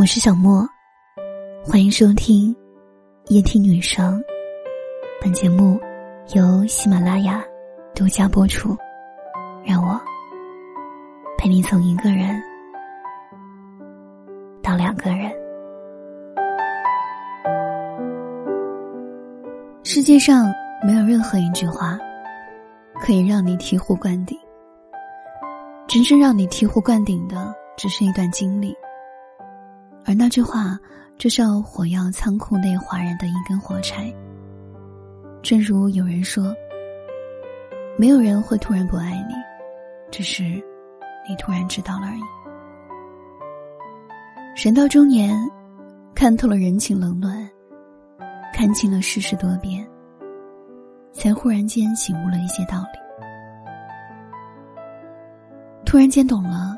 我是小莫，欢迎收听夜听女生。本节目由喜马拉雅独家播出。让我陪你从一个人到两个人。世界上没有任何一句话可以让你醍醐灌顶，真正让你醍醐灌顶的，只是一段经历。而那句话，就像火药仓库内哗然的一根火柴。正如有人说：“没有人会突然不爱你，只是你突然知道了而已。”人到中年，看透了人情冷暖，看清了世事多变，才忽然间醒悟了一些道理。突然间懂了，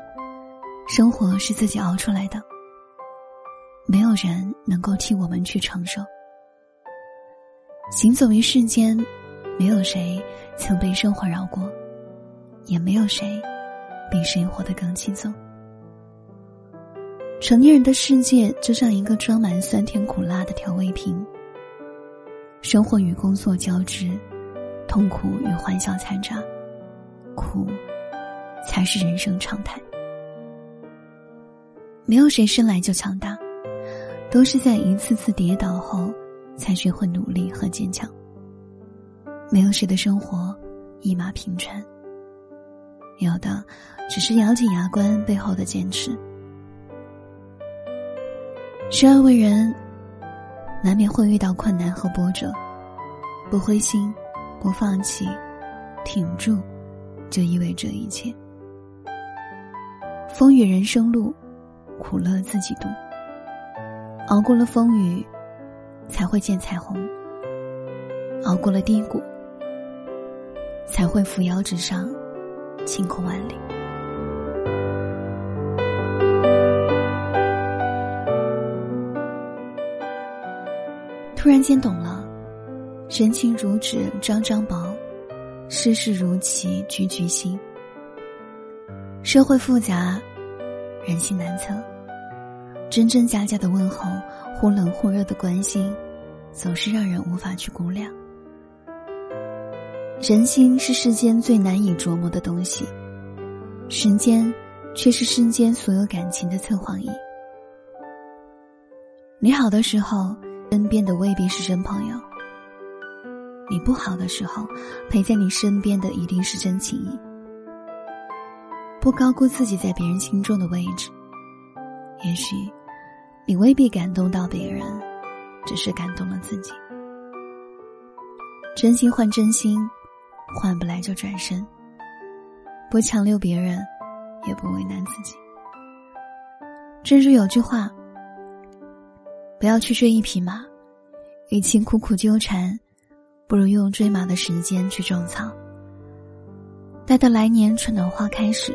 生活是自己熬出来的。没有人能够替我们去承受。行走于世间，没有谁曾被生活绕过，也没有谁比谁活得更轻松。成年人的世界就像一个装满酸甜苦辣的调味瓶，生活与工作交织，痛苦与欢笑掺杂，苦才是人生常态。没有谁生来就强大。都是在一次次跌倒后，才学会努力和坚强。没有谁的生活一马平川，有的只是咬紧牙关背后的坚持。生而为人，难免会遇到困难和波折，不灰心，不放弃，挺住，就意味着一切。风雨人生路，苦乐自己度。熬过了风雨，才会见彩虹；熬过了低谷，才会扶摇直上，晴空万里。突然间懂了，人情如纸张张薄，世事如棋局局新。社会复杂，人心难测。真真假假的问候，忽冷忽热的关心，总是让人无法去估量。人心是世间最难以琢磨的东西，时间却是世间所有感情的测谎仪。你好的时候，身边的未必是真朋友；你不好的时候，陪在你身边的一定是真情谊。不高估自己在别人心中的位置，也许。你未必感动到别人，只是感动了自己。真心换真心，换不来就转身。不强留别人，也不为难自己。正如有句话：“不要去追一匹马，与其苦苦纠缠，不如用追马的时间去种草。待到来年春暖花开时，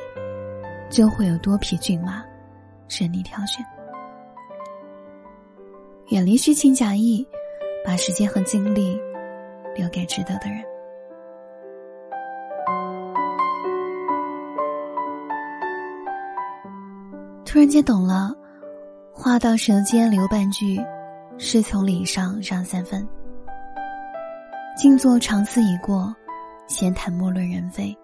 就会有多匹骏马任你挑选。”远离虚情假意，把时间和精力留给值得的人。突然间懂了，话到舌尖留半句，事从理上让三分。静坐长思已过，闲谈莫论人非。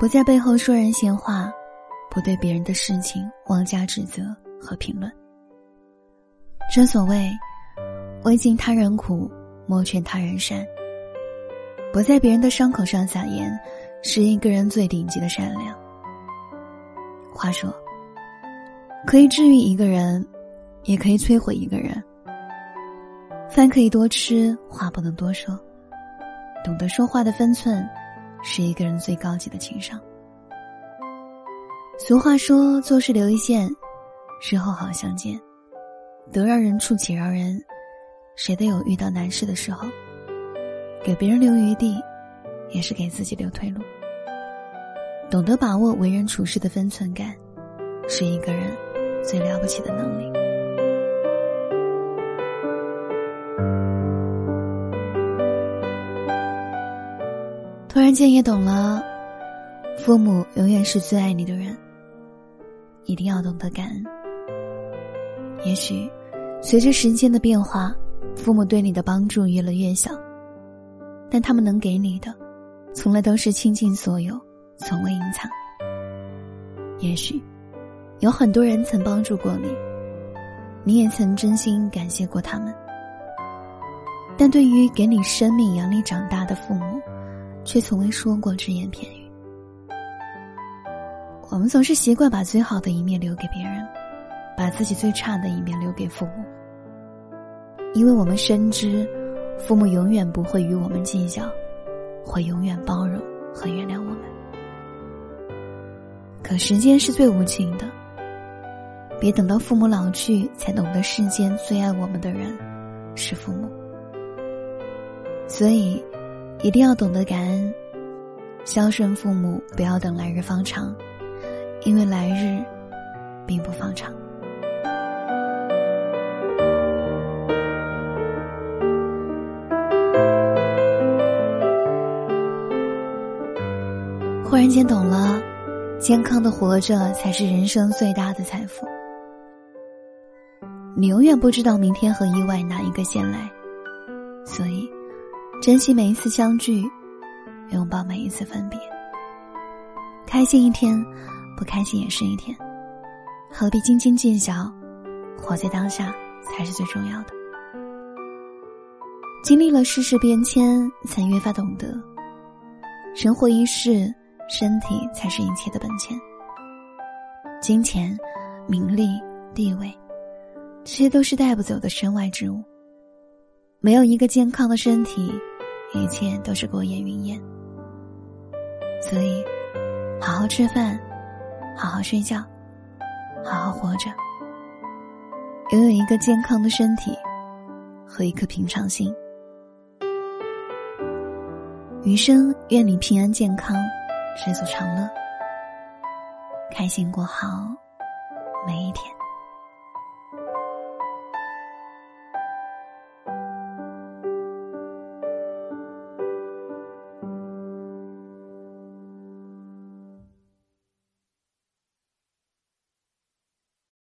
不在背后说人闲话，不对别人的事情妄加指责和评论。正所谓，未经他人苦，莫劝他人善。不在别人的伤口上撒盐，是一个人最顶级的善良。话说，可以治愈一个人，也可以摧毁一个人。饭可以多吃，话不能多说。懂得说话的分寸，是一个人最高级的情商。俗话说：“做事留一线，日后好相见。”得饶人处且饶人，谁都有遇到难事的时候。给别人留余地，也是给自己留退路。懂得把握为人处事的分寸感，是一个人最了不起的能力。突然间也懂了，父母永远是最爱你的人，一定要懂得感恩。也许，随着时间的变化，父母对你的帮助越来越小，但他们能给你的，从来都是倾尽所有，从未隐藏。也许，有很多人曾帮助过你，你也曾真心感谢过他们，但对于给你生命、养你长大的父母，却从未说过只言片语。我们总是习惯把最好的一面留给别人，把自己最差的一面留给父母，因为我们深知，父母永远不会与我们计较，会永远包容和原谅我们。可时间是最无情的，别等到父母老去才懂得世间最爱我们的人是父母，所以一定要懂得感恩，孝顺父母，不要等来日方长。因为来日，并不方长。忽然间懂了，健康的活着才是人生最大的财富。你永远不知道明天和意外哪一个先来，所以珍惜每一次相聚，拥抱每一次分别，开心一天。不开心也是一天，何必斤斤计较？活在当下才是最重要的。经历了世事变迁，才越发懂得，人活一世，身体才是一切的本钱。金钱、名利、地位，这些都是带不走的身外之物。没有一个健康的身体，一切都是过眼云烟。所以，好好吃饭。好好睡觉，好好活着，拥有一个健康的身体和一颗平常心。余生愿你平安健康，知足常乐，开心过好每一天。